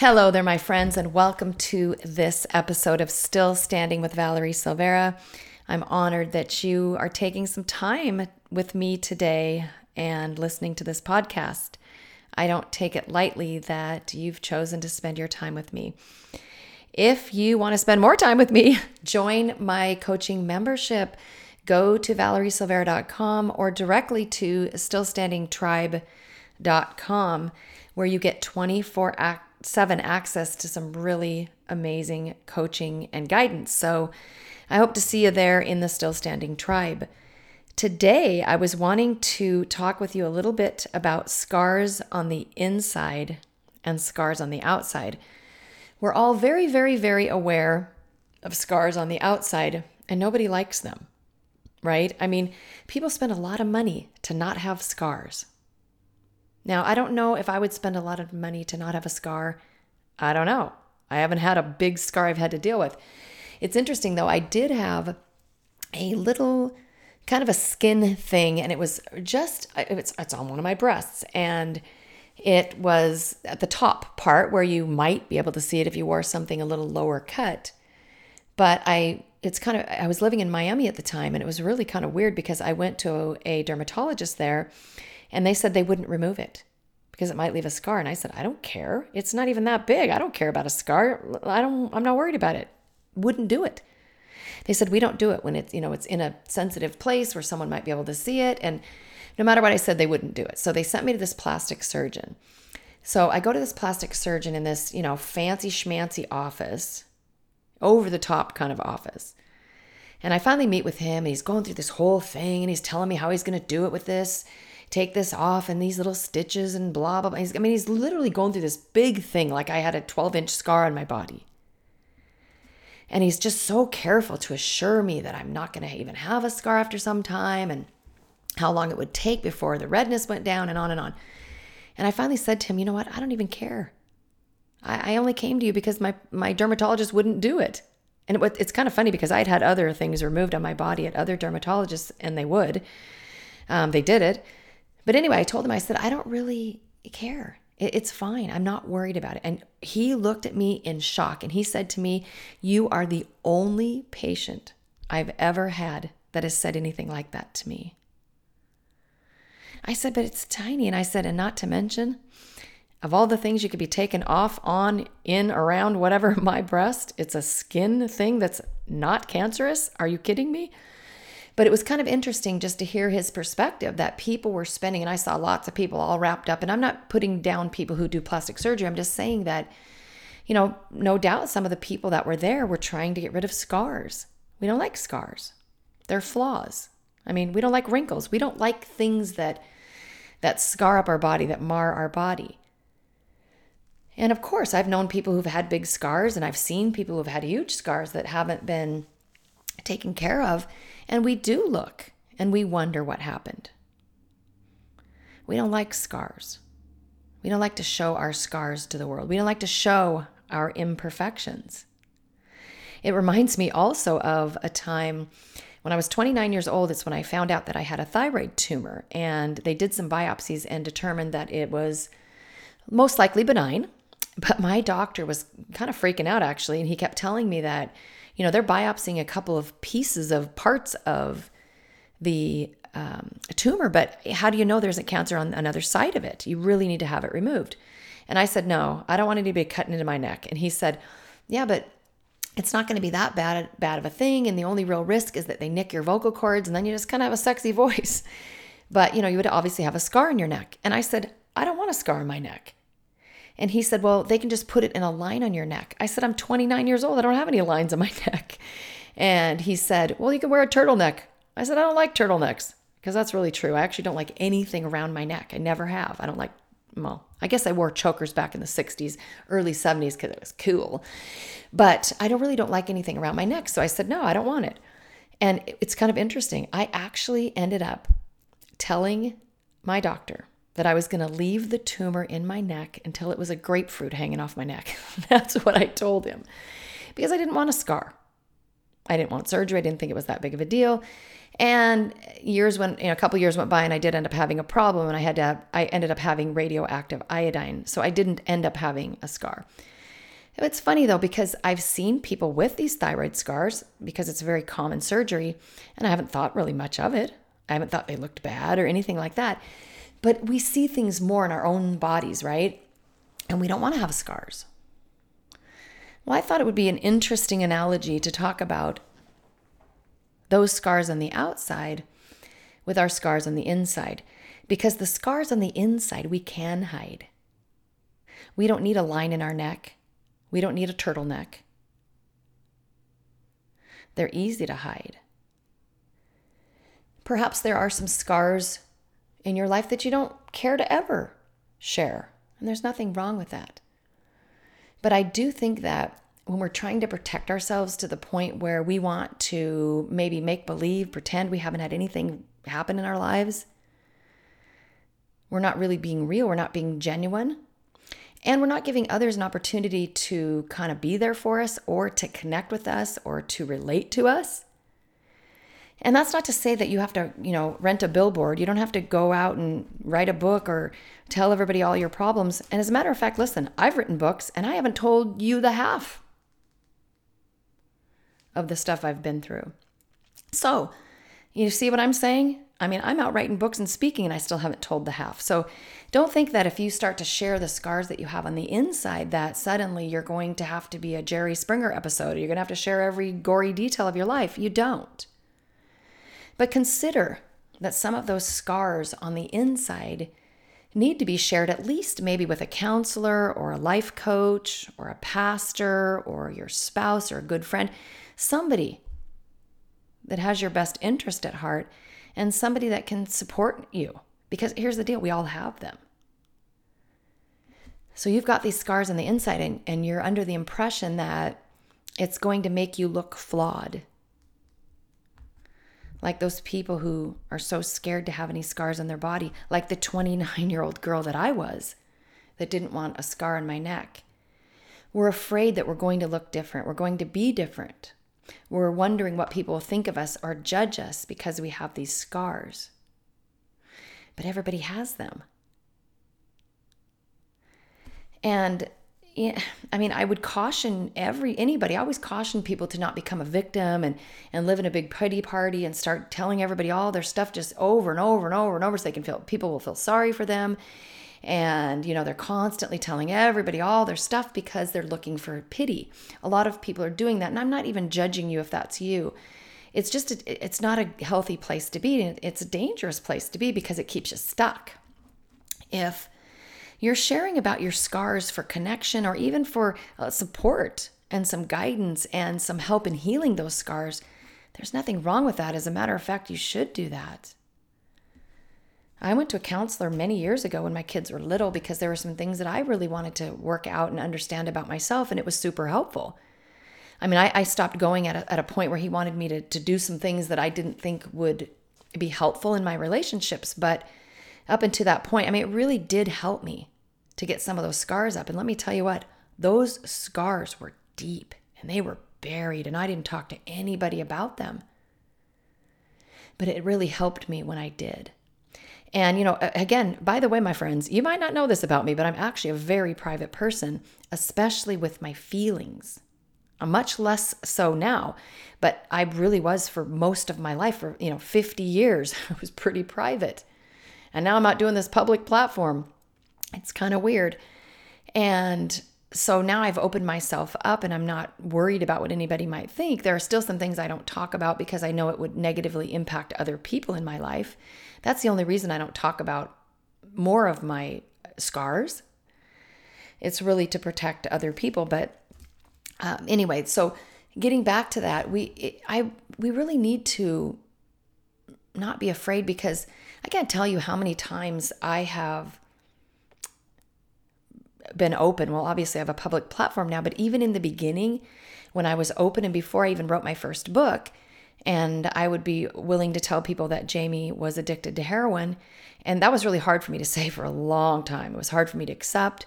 Hello there, my friends, and welcome to this episode of Still Standing with Valerie Silveira. I'm honored that you are taking some time with me today and listening to this podcast. I don't take it lightly that you've chosen to spend your time with me. If you want to spend more time with me, join my coaching membership. Go to valeriesilveira.com or directly to stillstandingtribe.com where you get 24 act seven access to some really amazing coaching and guidance. So I hope to see you there in the Still Standing Tribe. Today, I was wanting to talk with you a little bit about scars on the inside and scars on the outside. We're all very, very, very aware of scars on the outside, and nobody likes them, right? I mean, people spend a lot of money to not have scars. Now, I don't know if I would spend a lot of money to not have a scar. I don't know. I haven't had a big scar I've had to deal with. It's interesting though, I did have a little kind of a skin thing, and it was just, uh, it's, it's on one of my breasts. And it was at the top part where you might be able to see it if you wore something a little lower cut. But I, it's kind of, I was living in Miami at the time, and it was really kind of weird because I went to a dermatologist there and they said they wouldn't remove it because it might leave a scar. And I said, I don't care. It's not even that big. I don't care about a scar. I don't, I'm not worried about it. Wouldn't do it. They said, we don't do it when it's, you know, it's in a sensitive place where someone might be able to see it. And no matter what I said, they wouldn't do it. So they sent me to this plastic surgeon. So I go to this plastic surgeon in this, you know, fancy schmancy office, over the top kind of office. And I finally meet with him and he's going through this whole thing and he's telling me how he's going to do it with this take this off and these little stitches and blah, blah, blah. He's, I mean, he's literally going through this big thing like I had a 12 inch scar on my body. And he's just so careful to assure me that I'm not going to even have a scar after some time and how long it would take before the redness went down and on and on. And I finally said to him, you know what? I don't even care. I, I only came to you because my, my dermatologist wouldn't do it. And it, it's kind of funny because I'd had other things removed on my body at other dermatologists and they would. Um, they did it. But anyway, I told him, I said, I don't really care. It's fine. I'm not worried about it. And he looked at me in shock and he said to me, You are the only patient I've ever had that has said anything like that to me. I said, But it's tiny. And I said, And not to mention, of all the things you could be taken off, on, in, around, whatever, my breast, it's a skin thing that's not cancerous. Are you kidding me? But it was kind of interesting just to hear his perspective that people were spending, and I saw lots of people all wrapped up. And I'm not putting down people who do plastic surgery. I'm just saying that, you know, no doubt some of the people that were there were trying to get rid of scars. We don't like scars, they're flaws. I mean, we don't like wrinkles. We don't like things that that scar up our body, that mar our body. And of course, I've known people who've had big scars, and I've seen people who've had huge scars that haven't been taken care of. And we do look and we wonder what happened. We don't like scars. We don't like to show our scars to the world. We don't like to show our imperfections. It reminds me also of a time when I was 29 years old. It's when I found out that I had a thyroid tumor, and they did some biopsies and determined that it was most likely benign. But my doctor was kind of freaking out actually, and he kept telling me that you know, they're biopsying a couple of pieces of parts of the um, tumor, but how do you know there's a cancer on another side of it? You really need to have it removed. And I said, no, I don't want anybody cutting into my neck. And he said, yeah, but it's not going to be that bad bad of a thing. And the only real risk is that they nick your vocal cords, and then you just kind of have a sexy voice. But you know, you would obviously have a scar in your neck. And I said, I don't want a scar in my neck. And he said, Well, they can just put it in a line on your neck. I said, I'm 29 years old. I don't have any lines on my neck. And he said, Well, you can wear a turtleneck. I said, I don't like turtlenecks because that's really true. I actually don't like anything around my neck. I never have. I don't like, well, I guess I wore chokers back in the 60s, early 70s because it was cool. But I don't really don't like anything around my neck. So I said, No, I don't want it. And it's kind of interesting. I actually ended up telling my doctor that I was going to leave the tumor in my neck until it was a grapefruit hanging off my neck. That's what I told him because I didn't want a scar. I didn't want surgery. I didn't think it was that big of a deal. And years went, you know, a couple years went by, and I did end up having a problem, and I had to. Have, I ended up having radioactive iodine, so I didn't end up having a scar. It's funny though, because I've seen people with these thyroid scars because it's a very common surgery, and I haven't thought really much of it. I haven't thought they looked bad or anything like that. But we see things more in our own bodies, right? And we don't want to have scars. Well, I thought it would be an interesting analogy to talk about those scars on the outside with our scars on the inside. Because the scars on the inside we can hide. We don't need a line in our neck. We don't need a turtleneck. They're easy to hide. Perhaps there are some scars in your life that you don't care to ever share, and there's nothing wrong with that. But I do think that when we're trying to protect ourselves to the point where we want to maybe make believe, pretend we haven't had anything happen in our lives, we're not really being real, we're not being genuine. And we're not giving others an opportunity to kind of be there for us or to connect with us or to relate to us. And that's not to say that you have to, you know, rent a billboard. You don't have to go out and write a book or tell everybody all your problems. And as a matter of fact, listen, I've written books and I haven't told you the half of the stuff I've been through. So, you see what I'm saying? I mean, I'm out writing books and speaking and I still haven't told the half. So don't think that if you start to share the scars that you have on the inside, that suddenly you're going to have to be a Jerry Springer episode. You're going to have to share every gory detail of your life. You don't. But consider that some of those scars on the inside need to be shared at least maybe with a counselor or a life coach or a pastor or your spouse or a good friend, somebody that has your best interest at heart and somebody that can support you. Because here's the deal we all have them. So you've got these scars on the inside, and, and you're under the impression that it's going to make you look flawed. Like those people who are so scared to have any scars on their body, like the 29 year old girl that I was that didn't want a scar on my neck. We're afraid that we're going to look different, we're going to be different. We're wondering what people think of us or judge us because we have these scars. But everybody has them. And I mean, I would caution every anybody. I always caution people to not become a victim and and live in a big pity party and start telling everybody all their stuff just over and over and over and over, so they can feel people will feel sorry for them. And you know they're constantly telling everybody all their stuff because they're looking for pity. A lot of people are doing that and i'm not even judging you if that's you. It's just a, it's not a healthy place to be and it's a dangerous place to be because it keeps you stuck. If you're sharing about your scars for connection or even for uh, support and some guidance and some help in healing those scars there's nothing wrong with that as a matter of fact you should do that I went to a counselor many years ago when my kids were little because there were some things that I really wanted to work out and understand about myself, and it was super helpful. I mean, I, I stopped going at a, at a point where he wanted me to, to do some things that I didn't think would be helpful in my relationships. But up until that point, I mean, it really did help me to get some of those scars up. And let me tell you what, those scars were deep and they were buried, and I didn't talk to anybody about them. But it really helped me when I did. And, you know, again, by the way, my friends, you might not know this about me, but I'm actually a very private person, especially with my feelings. I'm much less so now, but I really was for most of my life, for, you know, 50 years. I was pretty private. And now I'm out doing this public platform. It's kind of weird. And so now I've opened myself up and I'm not worried about what anybody might think. There are still some things I don't talk about because I know it would negatively impact other people in my life. That's the only reason I don't talk about more of my scars. It's really to protect other people. But um, anyway, so getting back to that, we I we really need to not be afraid because I can't tell you how many times I have been open. Well, obviously, I have a public platform now, but even in the beginning, when I was open and before I even wrote my first book, and I would be willing to tell people that Jamie was addicted to heroin. And that was really hard for me to say for a long time. It was hard for me to accept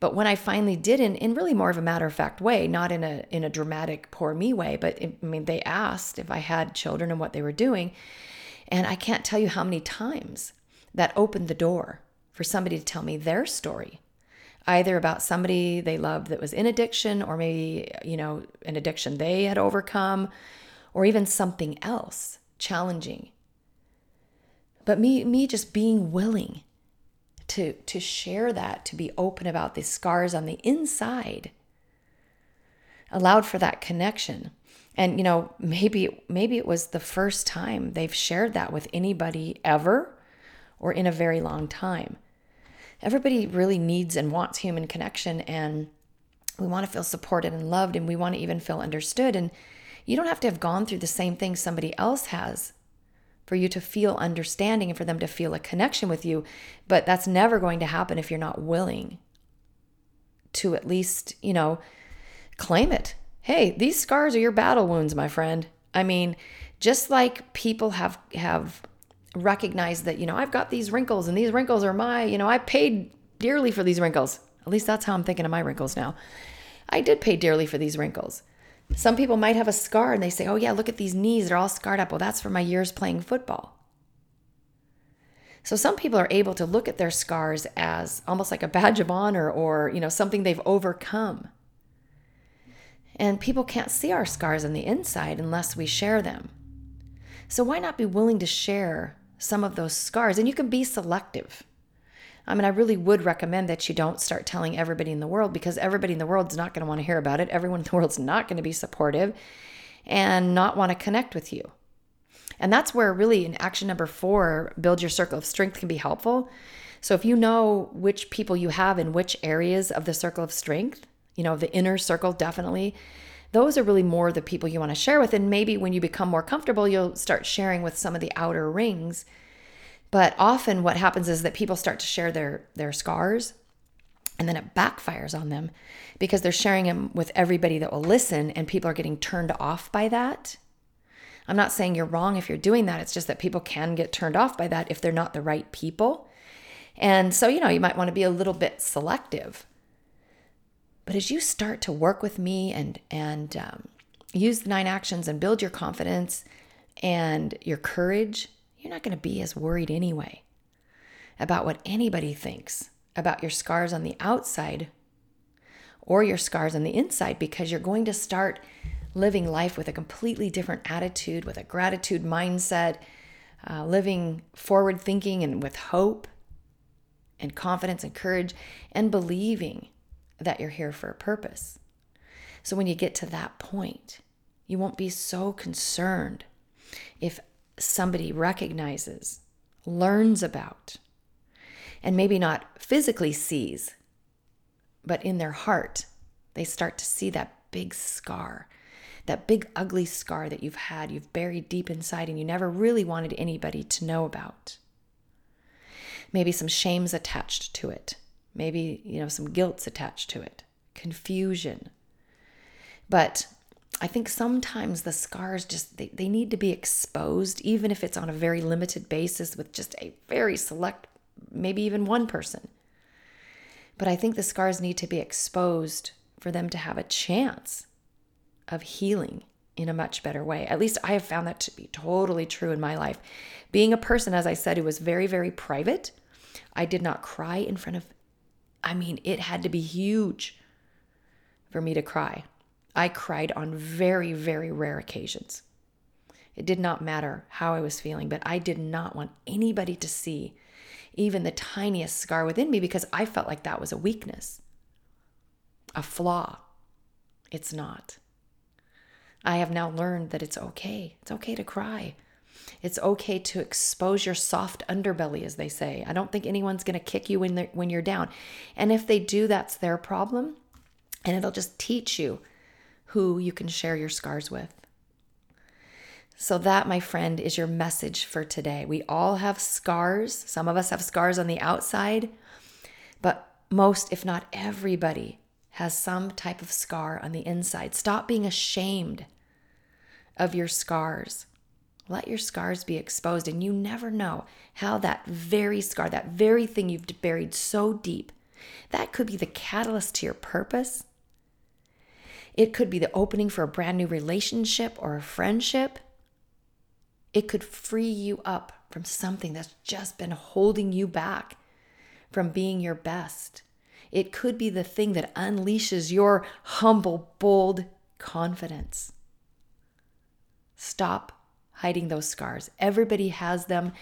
But when I finally did, in, in really more of a matter of fact way, not in a in a dramatic poor me way, but it, I mean, they asked if I had children and what they were doing, and I can't tell you how many times that opened the door for somebody to tell me their story, either about somebody they loved that was in addiction, or maybe you know an addiction they had overcome, or even something else challenging. But me me just being willing to to share that, to be open about the scars on the inside, allowed for that connection. And you know, maybe maybe it was the first time they've shared that with anybody ever or in a very long time. Everybody really needs and wants human connection and we want to feel supported and loved and we want to even feel understood and you don't have to have gone through the same thing somebody else has for you to feel understanding and for them to feel a connection with you. But that's never going to happen if you're not willing to at least, you know, claim it. Hey, these scars are your battle wounds, my friend. I mean, just like people have have recognized that, you know, I've got these wrinkles and these wrinkles are my, you know, I paid dearly for these wrinkles. At least that's how I'm thinking of my wrinkles now. I did pay dearly for these wrinkles. Some people might have a scar and they say, oh, yeah, look at these knees. They're all scarred up. Well, that's for my years playing football. So some people are able to look at their scars as almost like a badge of honor or, you know, something they've overcome. And people can't see our scars on the inside unless we share them. So why not be willing to share some of those scars? And you can be selective. I mean, I really would recommend that you don't start telling everybody in the world because everybody in the world is not going to want to hear about it. Everyone in the world's not going to be supportive and not want to connect with you. And that's where really in action number four, build your circle of strength can be helpful. So if you know which people you have in which areas of the circle of strength, you know, the inner circle definitely, those are really more the people you want to share with. And maybe when you become more comfortable, you'll start sharing with some of the outer rings but often what happens is that people start to share their their scars and then it backfires on them because they're sharing them with everybody that will listen and people are getting turned off by that. I'm not saying you're wrong if you're doing that. It's just that people can get turned off by that if they're not the right people. And so, you know, you might want to be a little bit selective. But as you start to work with me and and um, use the nine actions and build your confidence and your courage you're not going to be as worried anyway about what anybody thinks about your scars on the outside or your scars on the inside because you're going to start living life with a completely different attitude, with a gratitude mindset, uh, living forward thinking and with hope and confidence and courage and believing that you're here for a purpose. So when you get to that point, you won't be so concerned if somebody recognizes, learns about, and maybe not physically sees, but in their heart, they start to see that big scar, that big ugly scar that you've had, you've buried deep inside, and you never really wanted anybody to know about. Maybe some shame's attached to it. Maybe, you know, some guilt's attached to it, confusion. But I think sometimes the scars just they, they need to be exposed, even if it's on a very limited basis with just a very select, maybe even one person. But I think the scars need to be exposed for them to have a chance of healing in a much better way. At least I have found that to be totally true in my life. Being a person, as I said, who was very, very private, I did not cry in front of, I mean, it had to be huge for me to cry. I cried on very, very rare occasions. It did not matter how I was feeling, but I did not want anybody to see even the tiniest scar within me because I felt like that was a weakness, a flaw. It's not. I have now learned that it's okay. It's okay to cry. It's okay to expose your soft underbelly, as they say. I don't think anyone's going to kick you when, when you're down. And if they do, that's their problem. And it'll just teach you who you can share your scars with. So, that, my friend, is your message for today. We all have scars. Some of us have scars on the outside, but most, if not everybody, has some type of scar on the inside. Stop being ashamed of your scars. Let your scars be exposed, and you never know how that very scar, that very thing you've buried so deep, That could be the catalyst to your purpose. It could be the opening for a brand new relationship or a friendship. It could free you up from something that's just been holding you back from being your best. It could be the thing that unleashes your humble, bold confidence. Stop hiding those scars. Everybody has them,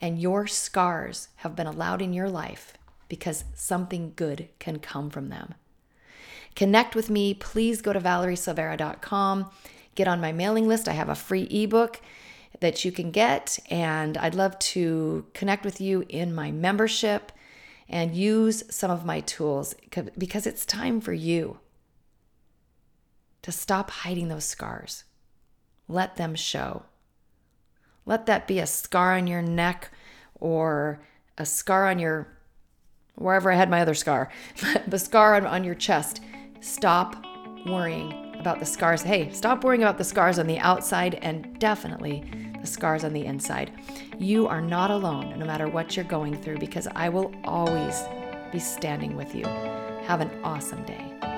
and your scars have been allowed in your life because something good can come from them. Connect with me. Please go to valeriesilveira.com. Get on my mailing list. I have a free ebook that you can get, and I'd love to connect with you in my membership and use some of my tools because it's time for you to stop hiding those scars. Let them show. Let that be a scar on your neck or a scar on your, wherever I had my other scar, the scar on, on your chest. Stop worrying about the scars. Hey, stop worrying about the scars on the outside and definitely the scars on the inside. You are not alone no matter what you're going through because I will always be standing with you. Have an awesome day.